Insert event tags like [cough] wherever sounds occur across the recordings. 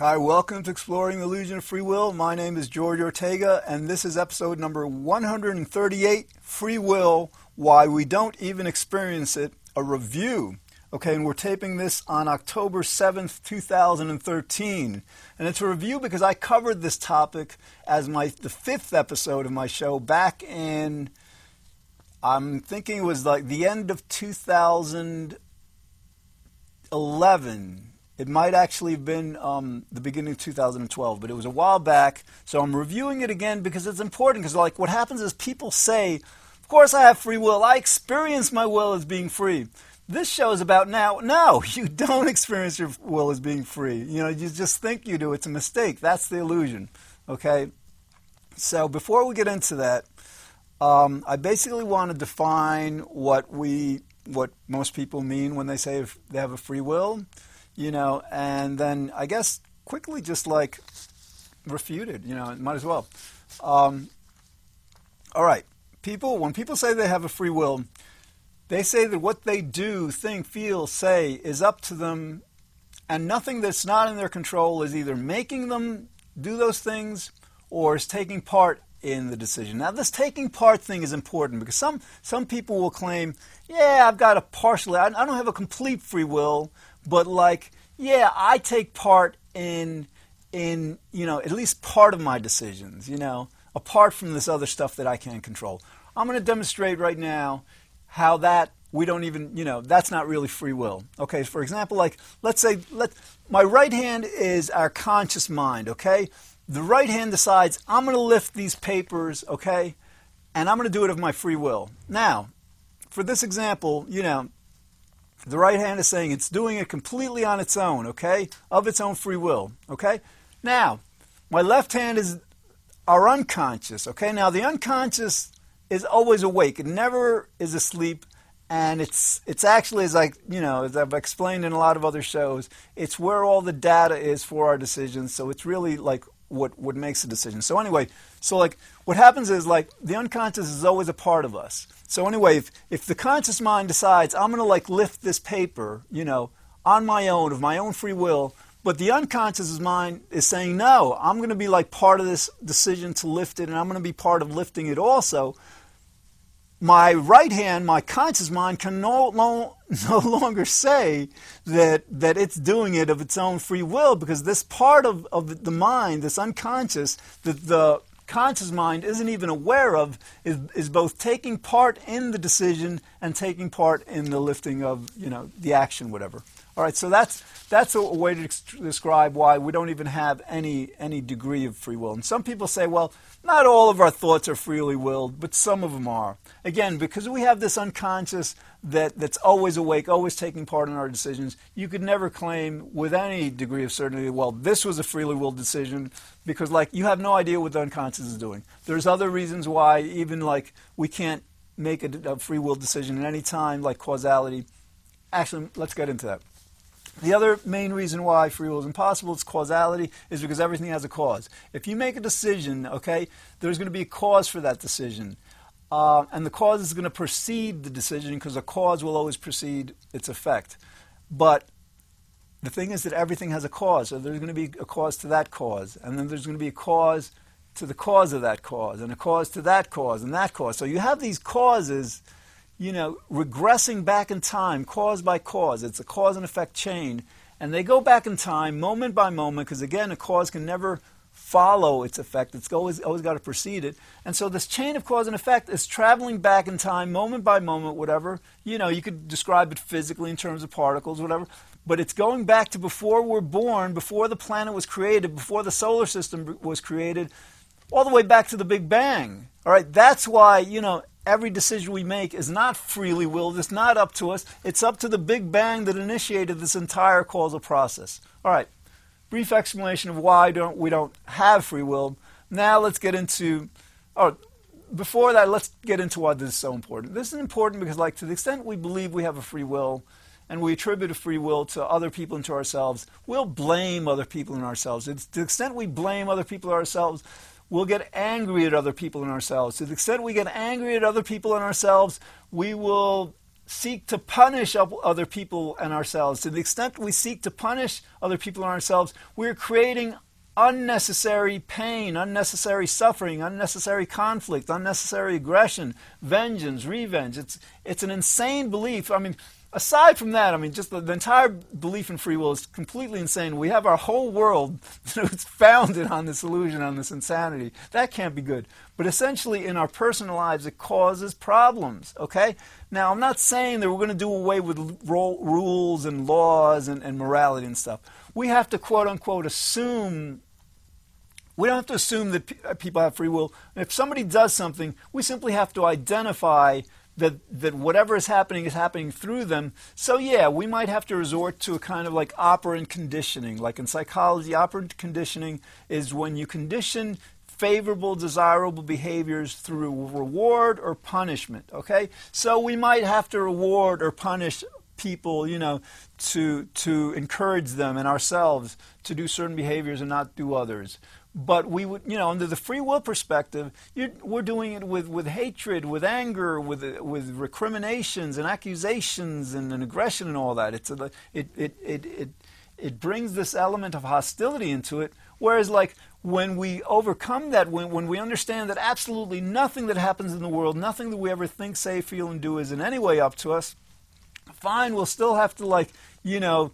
Hi, welcome to Exploring the Illusion of Free Will. My name is George Ortega, and this is episode number 138 Free Will Why We Don't Even Experience It, a review. Okay, and we're taping this on October 7th, 2013. And it's a review because I covered this topic as my the fifth episode of my show back in I'm thinking it was like the end of 2011 it might actually have been um, the beginning of 2012, but it was a while back. So I'm reviewing it again because it's important. Because like what happens is people say, "Of course I have free will. I experience my will as being free." This show is about now. No, [laughs] you don't experience your will as being free. You know, you just think you do. It's a mistake. That's the illusion. Okay. So before we get into that, um, I basically want to define what we, what most people mean when they say they have a free will you know, and then I guess quickly just like refuted, you know, might as well. Um, all right, people, when people say they have a free will, they say that what they do, think, feel, say is up to them, and nothing that's not in their control is either making them do those things or is taking part in the decision. Now, this taking part thing is important because some, some people will claim, yeah, I've got a partially, I, I don't have a complete free will, but like, yeah, I take part in in you know at least part of my decisions. You know, apart from this other stuff that I can't control. I'm going to demonstrate right now how that we don't even you know that's not really free will. Okay, for example, like let's say let my right hand is our conscious mind. Okay, the right hand decides I'm going to lift these papers. Okay, and I'm going to do it of my free will. Now, for this example, you know the right hand is saying it's doing it completely on its own, okay? Of its own free will, okay? Now, my left hand is our unconscious, okay? Now, the unconscious is always awake. It never is asleep. And it's it's actually as I you know as I've explained in a lot of other shows, it's where all the data is for our decisions. So it's really like what what makes a decision. So anyway, so like what happens is like the unconscious is always a part of us. So anyway, if if the conscious mind decides I'm going to like lift this paper, you know, on my own of my own free will, but the unconscious mind is saying no, I'm going to be like part of this decision to lift it and I'm going to be part of lifting it also my right hand, my conscious mind, can no, no, [laughs] no longer say that, that it's doing it of its own free will because this part of, of the mind, this unconscious, that the conscious mind isn't even aware of, is, is both taking part in the decision and taking part in the lifting of you know, the action, whatever. All right, so that's, that's a way to describe why we don't even have any, any degree of free will. And some people say, well, not all of our thoughts are freely willed, but some of them are. Again, because we have this unconscious that, that's always awake, always taking part in our decisions, you could never claim with any degree of certainty, well, this was a freely willed decision, because like you have no idea what the unconscious is doing. There's other reasons why even like we can't make a, a free will decision at any time, like causality. Actually, let's get into that. The other main reason why free will is impossible, is causality, is because everything has a cause. If you make a decision, okay, there's going to be a cause for that decision. Uh, and the cause is going to precede the decision because a cause will always precede its effect. But the thing is that everything has a cause. So there's going to be a cause to that cause. And then there's going to be a cause to the cause of that cause, and a cause to that cause, and that cause. So you have these causes you know, regressing back in time, cause by cause. It's a cause and effect chain. And they go back in time, moment by moment, because again, a cause can never follow its effect. It's always, always got to precede it. And so this chain of cause and effect is traveling back in time, moment by moment, whatever. You know, you could describe it physically in terms of particles, whatever. But it's going back to before we're born, before the planet was created, before the solar system was created, all the way back to the Big Bang. All right, that's why, you know, every decision we make is not freely willed, it's not up to us, it's up to the Big Bang that initiated this entire causal process. All right, brief explanation of why don't we don't have free will. Now let's get into, oh, before that, let's get into why this is so important. This is important because, like, to the extent we believe we have a free will, and we attribute a free will to other people and to ourselves, we'll blame other people and ourselves. It's, to the extent we blame other people and ourselves, we'll get angry at other people and ourselves. To the extent we get angry at other people and ourselves, we will seek to punish other people and ourselves, to the extent we seek to punish other people and ourselves, we're creating unnecessary pain, unnecessary suffering, unnecessary conflict, unnecessary aggression, vengeance, revenge. It's, it's an insane belief. I mean, aside from that, I mean, just the, the, entire belief in free will is completely insane. We have our whole world [laughs] that's founded on this illusion, on this insanity. That can't be good. But essentially, in our personal lives, it causes problems, okay? Now, I'm not saying that we're going to do away with rules and laws and, and morality and stuff. We have to, quote unquote, assume we don't have to assume that uh, people have free will. If somebody does something, we simply have to identify that, that whatever is happening is happening through them. So, yeah, we might have to resort to a kind of like operant conditioning. Like in psychology, operant conditioning is when you condition favorable, desirable behaviors through reward or punishment. Okay? So, we might have to reward or punish people, you know, to, to encourage them and ourselves to do certain behaviors and not do others. But we would, you know, under the free will perspective, we're doing it with, with hatred, with anger, with, with recriminations and accusations and, and aggression and all that. It's a, it, it, it, it, it brings this element of hostility into it. Whereas, like, when we overcome that, when, when we understand that absolutely nothing that happens in the world, nothing that we ever think, say, feel, and do is in any way up to us, fine, we'll still have to, like, you know,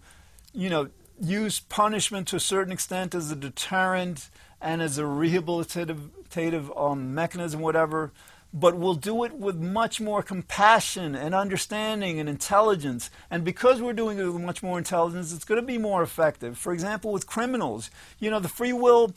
you know, use punishment to a certain extent as a deterrent and as a rehabilitative um, mechanism, whatever, but we'll do it with much more compassion and understanding and intelligence. And because we're doing it with much more intelligence, it's going to be more effective. For example, with criminals, you know, the free will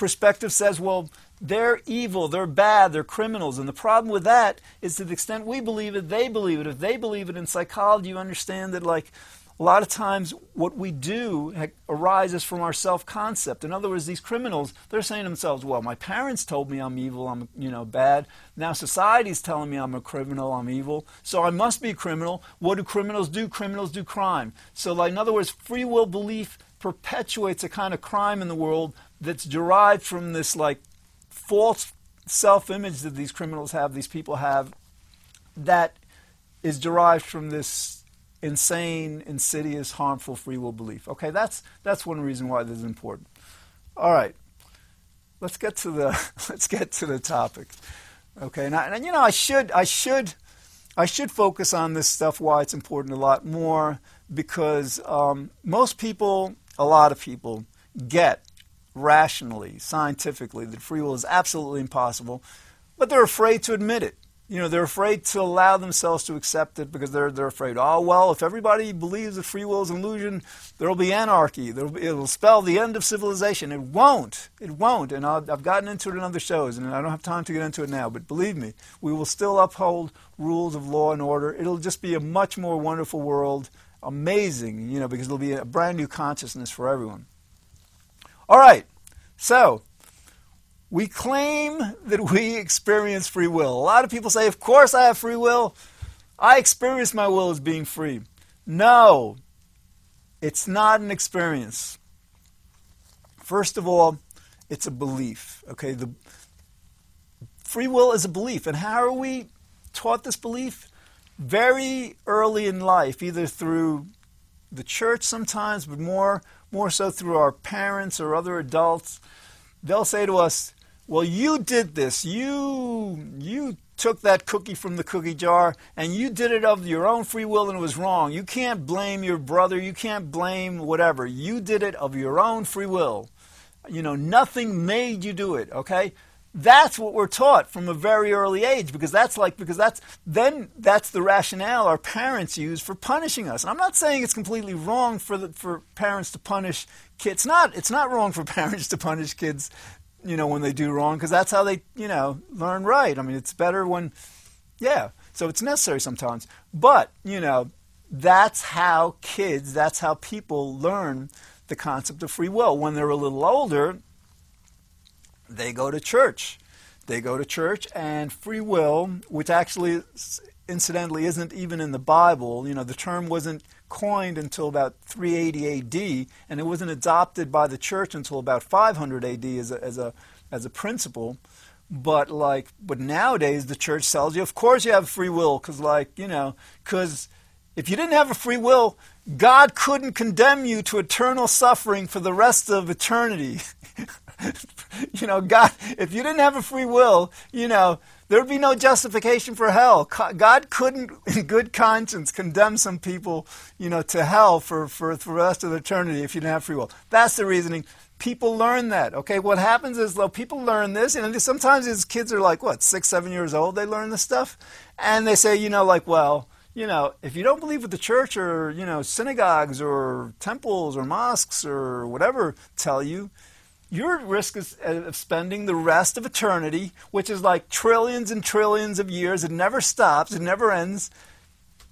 perspective says, well, they're evil, they're bad, they're criminals. And the problem with that is to the extent we believe it, they believe it. If they believe it in psychology, you understand that, like, a lot of times what we do arises from our self-concept. In other words, these criminals, they're saying to themselves, well, my parents told me I'm evil, I'm, you know, bad. Now society's telling me I'm a criminal, I'm evil. So I must be a criminal. What do criminals do? Criminals do crime. So like, in other words, free will belief perpetuates a kind of crime in the world that's derived from this like false self-image that these criminals have, these people have, that is derived from this insane, insidious, harmful free will belief. Okay, that's that's one reason why this is important. All right, let's get to the [laughs] let's get to the topic. Okay, and, I, and you know I should I should I should focus on this stuff why it's important a lot more because um, most people, a lot of people, get rationally, scientifically that free will is absolutely impossible, but they're afraid to admit it you know, they're afraid to allow themselves to accept it because they're, they're afraid, oh, well, if everybody believes that free will is an illusion, there will be anarchy. Be, it'll spell the end of civilization. It won't. It won't. And I've, I've gotten into it in other shows, and I don't have time to get into it now. But believe me, we will still uphold rules of law and order. It'll just be a much more wonderful world. Amazing, you know, because it'll be a brand new consciousness for everyone. All right. So, we claim that we experience free will. A lot of people say, Of course I have free will. I experience my will as being free. No, it's not an experience. First of all, it's a belief. Okay, the free will is a belief. And how are we taught this belief? Very early in life, either through the church sometimes, but more more so through our parents or other adults. They'll say to us, well, you did this. You you took that cookie from the cookie jar and you did it of your own free will and it was wrong. You can't blame your brother. You can't blame whatever. You did it of your own free will. You know, nothing made you do it, okay? That's what we're taught from a very early age because that's like because that's then that's the rationale our parents use for punishing us. And I'm not saying it's completely wrong for the, for parents to punish kids. It's not it's not wrong for [laughs] parents to punish kids you know, when they do wrong, because that's how they, you know, learn right. I mean, it's better when, yeah. So it's necessary sometimes, but you know, that's how kids, that's how people learn the concept of free will. When they're a little older, they go to church. They go to church, and free will, which actually, incidentally, isn't even in the Bible. You know, the term wasn't coined until about 380 AD, and it wasn't adopted by the church until about 500 AD as a, as a, as a principle. But like, but nowadays the church tells you, of course you have free will, because like, you know, because if you didn't have a free will, God couldn't condemn you to eternal suffering for the rest of eternity. [laughs] [laughs] you know, God, if you didn't have a free will, you know, there would be no justification for hell. God couldn't, in [laughs] good conscience, condemn some people, you know, to hell for, for, for the rest of eternity if you didn't have free will. That's the reasoning. People learn that. Okay, what happens is though people learn this, and sometimes these kids are like what six, seven years old. They learn this stuff, and they say, you know, like, well, you know, if you don't believe what the church or you know synagogues or temples or mosques or whatever tell you, your risk is uh, of spending the rest of eternity, which is like trillions and trillions of years. It never stops. It never ends.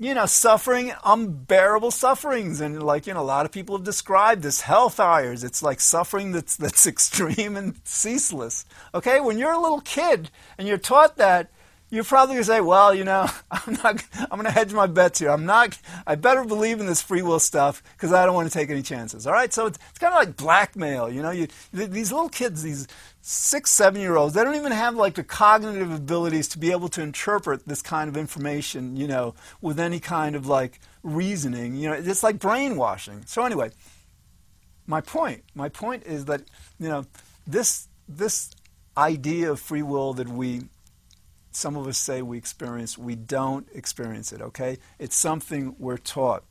You know, suffering unbearable sufferings, and like you know, a lot of people have described this hellfires. It's like suffering that's that's [laughs] extreme and ceaseless. Okay, when you're a little kid and you're taught that, you're probably going to say, well, you know, [laughs] I'm not, I'm going to hedge my bets here. I'm not, I better believe in this free will stuff because I don't want to take any chances. All right. So it's, it's kind of like blackmail. You know, you, these little kids, these six, seven year olds, they don't even have like the cognitive abilities to be able to interpret this kind of information, you know, with any kind of like reasoning. You know, it's like brainwashing. So anyway, my point, my point is that, you know, this, this idea of free will that we some of us say we experience, we don't experience it, okay? It's something we're taught.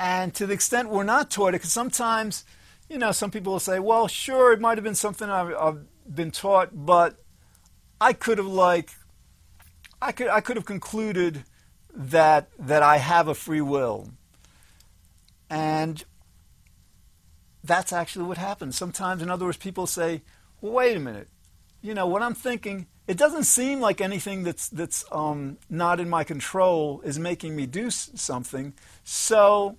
And to the extent we're not taught it, because sometimes, you know, some people will say, well, sure, it might have been something I've, I've been taught, but I could have, like, I could, I could have concluded that, that I have a free will. And that's actually what happens. Sometimes, in other words, people say, well, wait a minute. You know, what I'm thinking it doesn't seem like anything that's that's um, not in my control is making me do something. So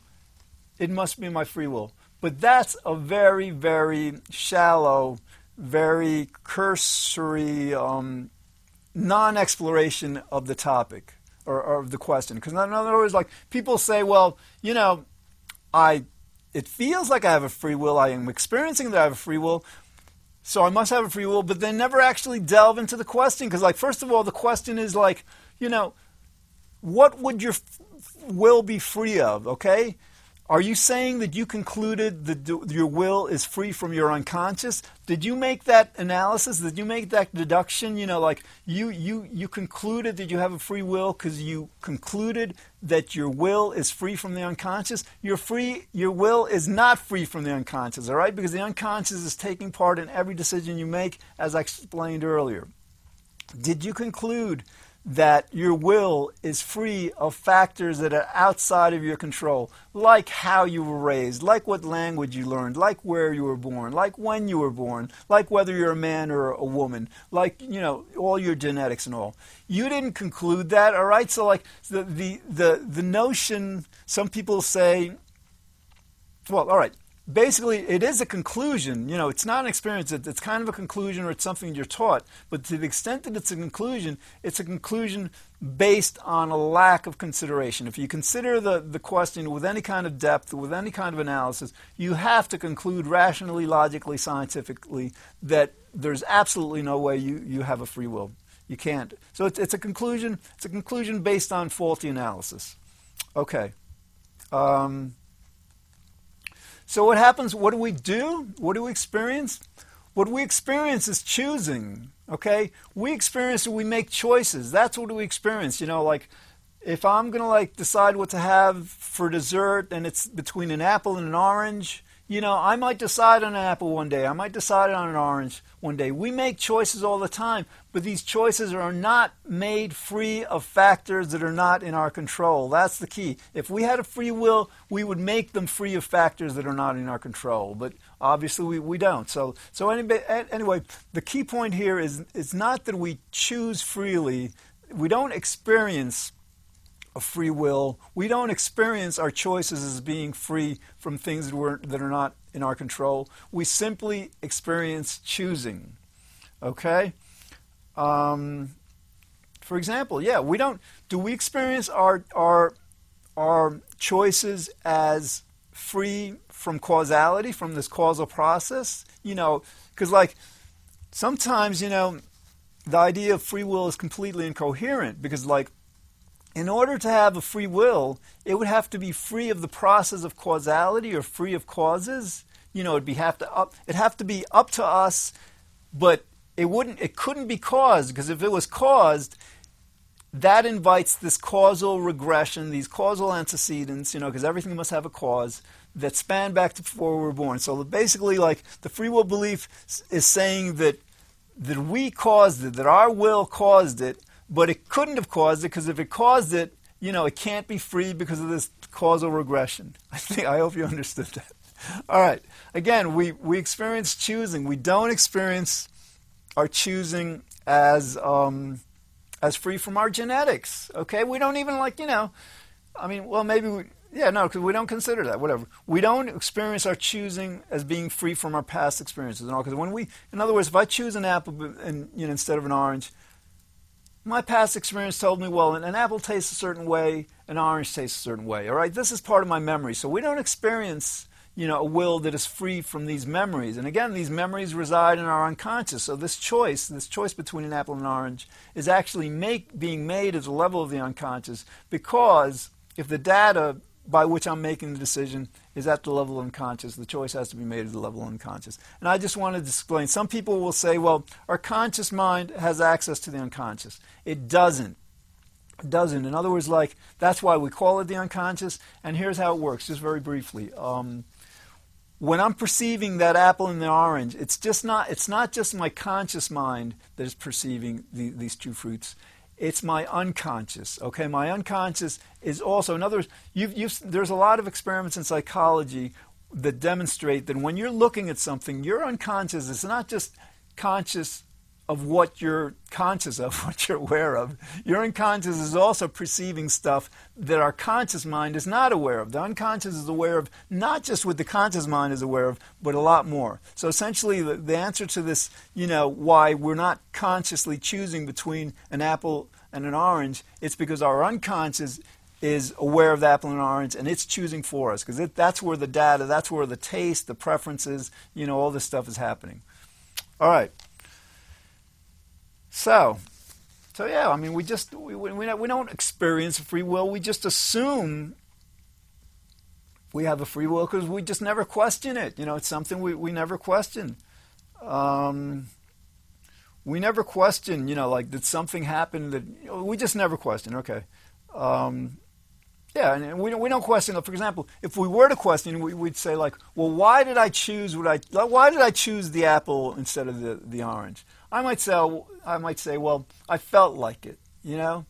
it must be my free will. But that's a very very shallow, very cursory um, non-exploration of the topic or, or of the question. Because in other words, like people say, well, you know, I it feels like I have a free will. I am experiencing that I have a free will, so I must have a free will, but they never actually delve into the question because, like, first of all, the question is like, you know, what would your f- will be free of? Okay, are you saying that you concluded that your will is free from your unconscious? Did you make that analysis? Did you make that deduction? You know, like you you you concluded that you have a free will because you concluded that your will is free from the unconscious. Your free your will is not free from the unconscious, all right? Because the unconscious is taking part in every decision you make, as I explained earlier. Did you conclude that your will is free of factors that are outside of your control, like how you were raised, like what language you learned, like where you were born, like when you were born, like whether you're a man or a woman, like, you know, all your genetics and all. You didn't conclude that, all right? So, like, the, the, the, the notion, some people say, well, all right, basically it is a conclusion. You know it's not an experience. It's kind of a conclusion or it's something you're taught. But to the extent that it's a conclusion it's a conclusion based on a lack of consideration. If you consider the, the question with any kind of depth with any kind of analysis you have to conclude rationally logically scientifically that there's absolutely no way you, you have a free will. You can't. So it's, it's a conclusion it's a conclusion based on faulty analysis. Okay. Um, so what happens? What do we do? What do we experience? What we experience is choosing. Okay, we experience. We make choices. That's what we experience. You know, like if I'm gonna like decide what to have for dessert, and it's between an apple and an orange you know, I might decide on an apple one day. I might decide on an orange one day. We make choices all the time, but these choices are not made free of factors that are not in our control. That's the key. If we had a free will, we would make them free of factors that are not in our control. But obviously, we, we don't. So, so anyway, anyway, the key point here is it's not that we choose freely. We don't experience of free will. We don't experience our choices as being free from things that, we're, that are not in our control. We simply experience choosing. Okay? Um, for example, yeah, we don't. Do we experience our our our choices as free from causality, from this causal process? You know, because like sometimes, you know, the idea of free will is completely incoherent because, like, in order to have a free will, it would have to be free of the process of causality or free of causes. You know, it'd be have to up, it'd have to be up to us, but it wouldn't, it couldn't be caused because if it was caused, that invites this causal regression, these causal antecedents. You know, because everything must have a cause that span back to before we were born. So basically, like the free will belief is saying that that we caused it, that our will caused it, but it couldn't have caused it because if it caused it, you know, it can't be free because of this causal regression. [laughs] I think I hope you understood that. All right. Again, we we experience choosing. We don't experience our choosing as um, as free from our genetics. Okay, we don't even like you know. I mean, well, maybe we, yeah, no, because we don't consider that. Whatever. We don't experience our choosing as being free from our past experiences and all. Because when we, in other words, if I choose an apple and you know instead of an orange, my past experience told me, well, an, apple tastes a certain way, an orange tastes a certain way. All right, this is part of my memory. So we don't experience, you know, a will that is free from these memories. And again, these memories reside in our unconscious. So this choice, this choice between an apple and an orange, is actually make, being made at the level of the unconscious because if the data by which I'm making the decision is at the level of unconscious. The choice has to be made at the level of unconscious. And I just wanted to explain. Some people will say, well, our conscious mind has access to the unconscious. It doesn't. It doesn't. In other words, like, that's why we call it the unconscious. And here's how it works, just very briefly. Um, when I'm perceiving that apple and the orange, it's just not, it's not just my conscious mind that is perceiving the, these two fruits it's my unconscious. Okay, my unconscious is also, in other words, you've, you've, there's a lot of experiments in psychology that demonstrate that when you're looking at something, your unconscious is not just conscious of what you're conscious of, [laughs] what you're aware of. Your unconscious is also perceiving stuff that our conscious mind is not aware of. The unconscious is aware of not just what the conscious mind is aware of, but a lot more. So essentially, the, the answer to this, you know, why we're not consciously choosing between an apple and an orange, it's because our unconscious is aware of the apple and orange and it's choosing for us because that's where the data, that's where the taste, the preferences, you know, all this stuff is happening. All right. So, so yeah, I mean, we just we, we, we don't experience free will. We just assume we have a free will because we just never question it. You know, it's something we, we never question. Um, we never question, you know, like did something happen that you know, we just never question. Okay, um, yeah, and we don't, we don't question. For example, if we were to question, we, would say like, well, why did I choose what I why did I choose the apple instead of the, the orange? I might say oh, I might say, well, I felt like it, you know,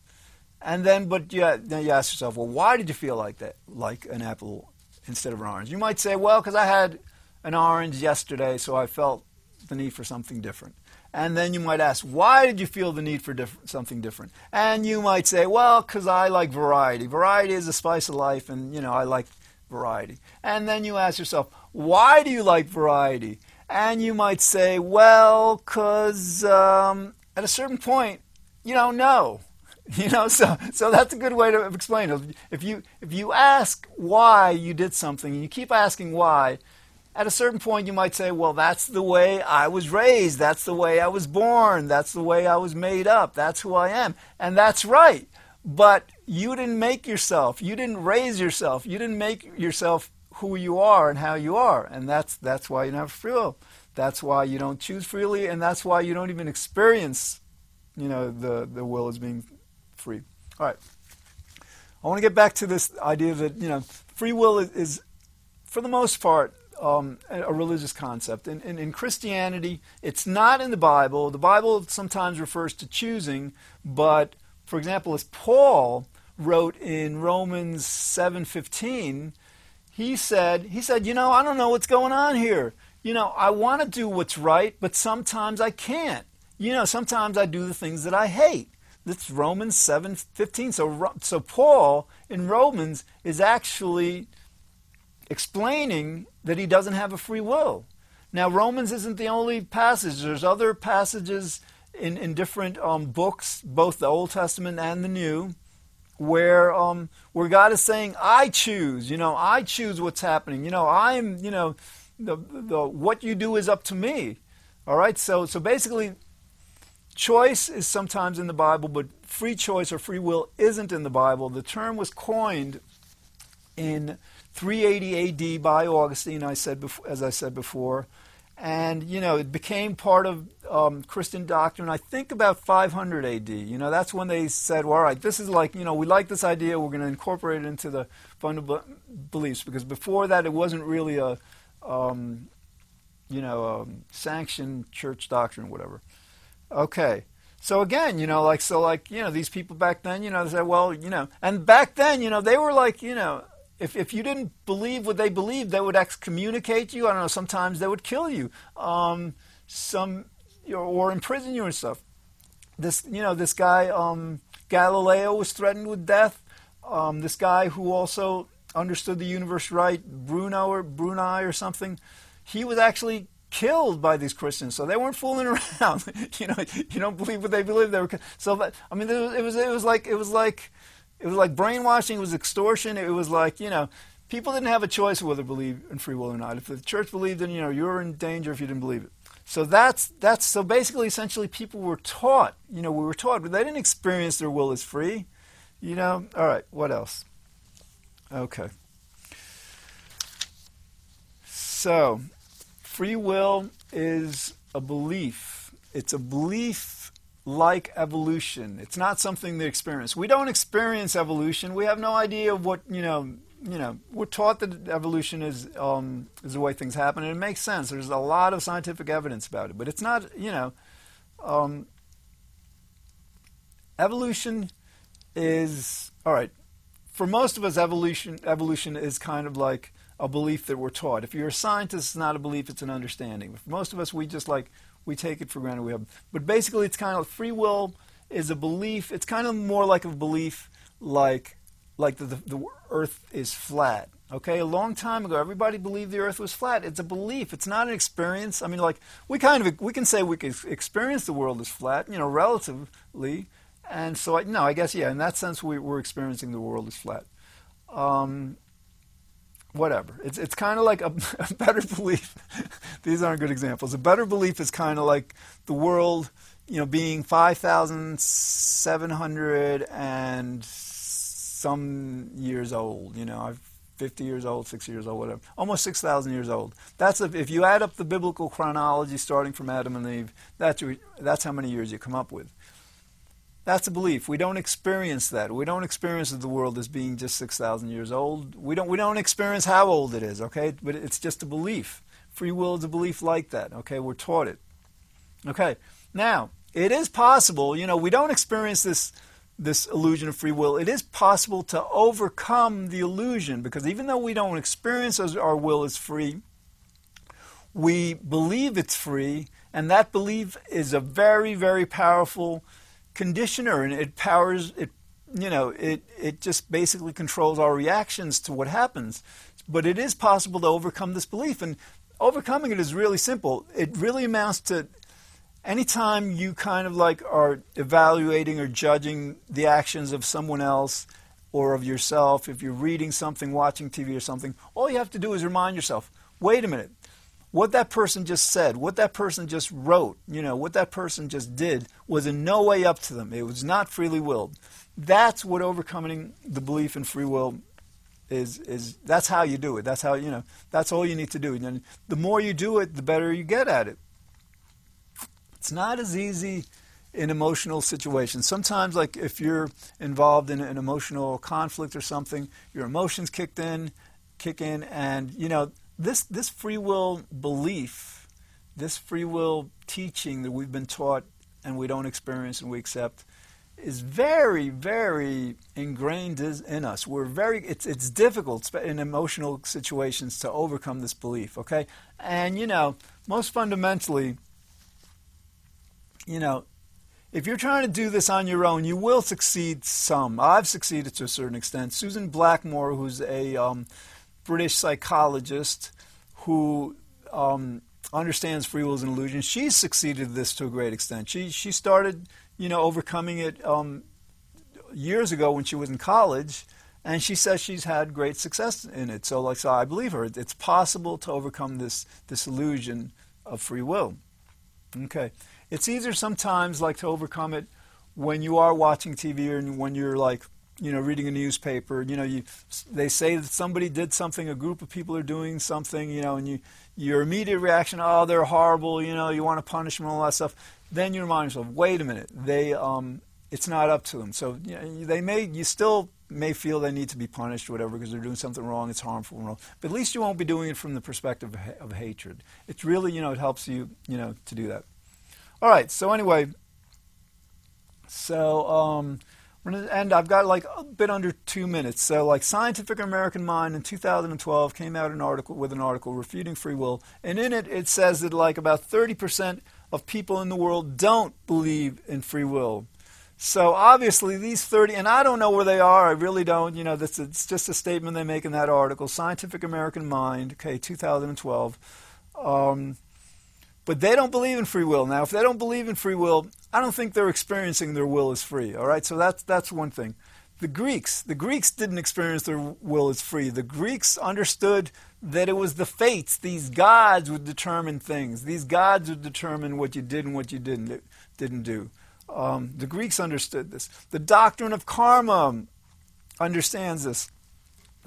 and then but yeah, then you ask yourself, well, why did you feel like that, like an apple instead of an orange? You might say, well, because I had an orange yesterday, so I felt the need for something different. And then you might ask, why did you feel the need for diff- something different? And you might say, well, because I like variety. Variety is the spice of life, and you know I like variety. And then you ask yourself, why do you like variety? And you might say, well, because um, at a certain point, you don't know. [laughs] You know, so so that's a good way to explain it. If you if you ask why you did something, and you keep asking why, at a certain point you might say, well, that's the way I was raised, that's the way I was born, that's the way I was made up, that's who I am. And that's right. But you didn't make yourself, you didn't raise yourself, you didn't make yourself who you are and how you are. And that's that's why you don't have free will. That's why you don't choose freely, and that's why you don't even experience, you know, the, the will as being free. All right. I want to get back to this idea that, you know, free will is, is for the most part, um, a religious concept. And in, Christianity, it's not in the Bible. The Bible sometimes refers to choosing, but for example, as Paul wrote in Romans 7:15, he said, he said, you know, I don't know what's going on here. You know, I want to do what's right, but sometimes I can't. You know, sometimes I do the things that I hate. That's Romans 7:15. So so Paul in Romans is actually explaining that he doesn't have a free will. Now, Romans isn't the only passage. There's other passages in, in different um, books, both the Old Testament and the New, where um, where God is saying, "I choose." You know, I choose what's happening. You know, I'm. You know, the, the what you do is up to me. All right, so so basically, choice is sometimes in the Bible, but free choice or free will isn't in the Bible. The term was coined in 380 AD by Augustine. I said before, as I said before, and you know it became part of um, Christian doctrine. I think about 500 AD. You know that's when they said, well, "All right, this is like you know we like this idea. We're going to incorporate it into the fundamental beliefs." Because before that, it wasn't really a um, you know um, sanctioned church doctrine, whatever. Okay. So again, you know, like so, like you know, these people back then, you know, they said, well, you know, and back then, you know, they were like, you know, if, if you didn't believe what they believed, they would excommunicate you. I don't know. Sometimes they would kill you, um, some or imprison you and stuff. This you know this guy um, Galileo was threatened with death. Um, this guy who also understood the universe right, Bruno or Bruni or something, he was actually killed by these Christians. So they weren't fooling [laughs] around. you know, you don't believe what they believe. They were so. I mean, it was it was like it was like it was like brainwashing, it was extortion, it was like, you know, people didn't have a choice whether to believe in free will or not. If the church believed in, you know, you were in danger if you didn't believe it. So that's that's so basically essentially people were taught, you know, we were taught, but they didn't experience their will as free. You know, all right, what else? Okay. So, free will is a belief. It's a belief like evolution. It's not something they experience. We don't experience evolution. We have no idea what you know. You know, we're taught that evolution is um, is the way things happen, and it makes sense. There's a lot of scientific evidence about it, but it's not. You know, um, evolution is all right. For most of us, evolution evolution is kind of like a belief that we're taught. If you're a scientist, it's not a belief; it's an understanding. For most of us, we just like we take it for granted. We have, but basically, it's kind of free will is a belief. It's kind of more like a belief, like like the, the, the Earth is flat. Okay, a long time ago, everybody believed the Earth was flat. It's a belief. It's not an experience. I mean, like we kind of we can say we can experience the world is flat, you know, relatively. And so, I, no, I guess yeah. In that sense, we, we're experiencing the world is flat. Um, whatever. It's it's kind of like a, [laughs] a, better belief. These aren't good examples. A better belief is kind of like the world, you know, being five thousand seven hundred and some years old. You know, I've 50 years old, 60 years old, whatever, almost 6,000 years old. That's a, if you add up the biblical chronology starting from Adam and Eve, that's, that's how many years you come up with. That's a belief. We don't experience that. We don't experience the world as being just 6,000 years old. We don't, we don't experience how old it is, okay? But it's just a belief. Free will is a belief like that, okay? We're taught it. Okay, now, it is possible, you know, we don't experience this, this illusion of free will. It is possible to overcome the illusion because even though we don't experience our will as free, we believe it's free, and that belief is a very, very powerful conditioner and it powers it you know it it just basically controls our reactions to what happens but it is possible to overcome this belief and overcoming it is really simple it really amounts to anytime you kind of like are evaluating or judging the actions of someone else or of yourself if you're reading something watching tv or something all you have to do is remind yourself wait a minute what that person just said, what that person just wrote, you know, what that person just did was in no way up to them. It was not freely willed. That's what overcoming the belief in free will is is that's how you do it. That's how, you know, that's all you need to do. And the more you do it, the better you get at it. It's not as easy in emotional situations. Sometimes like if you're involved in an emotional conflict or something, your emotions kicked in, kick in and you know this this free will belief, this free will teaching that we've been taught and we don't experience and we accept is very, very ingrained in us. We're very, it's, it's difficult in emotional situations to overcome this belief, okay? And, you know, most fundamentally, you know, if you're trying to do this on your own, you will succeed some. I've succeeded to a certain extent. Susan Blackmore, who's a um, British psychologist who um, understands free will as an illusion. She's succeeded this to a great extent. She she started, you know, overcoming it um, years ago when she was in college, and she says she's had great success in it. So, like, so I believe her. It's possible to overcome this this illusion of free will. Okay. It's easier sometimes, like, to overcome it when you are watching TV or when you're, like, you know, reading a newspaper. You know, you they say that somebody did something, a group of people are doing something, you know, and you your immediate reaction, oh, they're horrible, you know, you want to punish them and all that stuff. Then you remind yourself, wait a minute, they, um, it's not up to them. So you know, they may, you still may feel they need to be punished or whatever because they're doing something wrong, it's harmful and wrong. But at least you won't be doing it from the perspective of, of hatred. It's really, you know, it helps you, you know, to do that. All right. So anyway, so um, and I've got like a bit under two minutes. So, like Scientific American Mind in 2012 came out an article with an article refuting free will, and in it it says that like about 30% of people in the world don't believe in free will. So obviously these 30, and I don't know where they are. I really don't. You know, this it's just a statement they make in that article, Scientific American Mind, okay, 2012. Um, but they don't believe in free will. Now, if they don't believe in free will, I don't think they're experiencing their will as free. All right, so that's that's one thing. The Greeks, the Greeks didn't experience their will as free. The Greeks understood that it was the fates, these gods would determine things. These gods would determine what you did and what you didn't didn't do. Um, the Greeks understood this. The doctrine of karma understands this.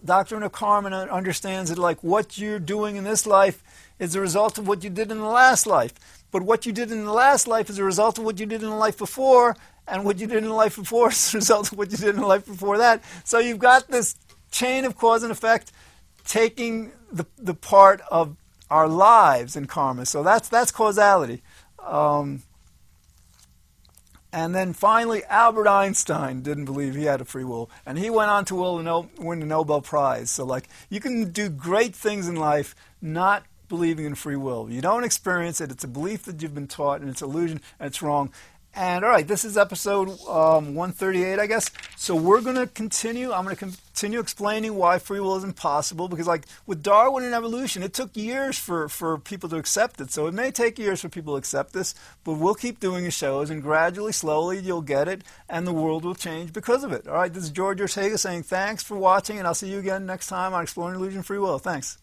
Doctrine of karma understands that like what you're doing in this life is a result of what you did in the last life. But what you did in the last life is a result of what you did in the life before, and what you did in life before [laughs] is a result of what you did in life before that. So you've got this chain of cause and effect taking the, the part of our lives in karma. So that's, that's causality. Um, and then finally, Albert Einstein didn't believe he had a free will, and he went on to win the Nobel Prize. So, like, you can do great things in life, not believing in free will. You don't experience it. It's a belief that you've been taught, and it's illusion, and it's wrong. And all right, this is episode um, 138, I guess. So we're going to continue. I'm going to continue explaining why free will is impossible because, like with Darwin and evolution, it took years for, for people to accept it. So it may take years for people to accept this, but we'll keep doing the shows, and gradually, slowly, you'll get it, and the world will change because of it. All right, this is George Ortega saying thanks for watching, and I'll see you again next time on Exploring Illusion Free Will. Thanks.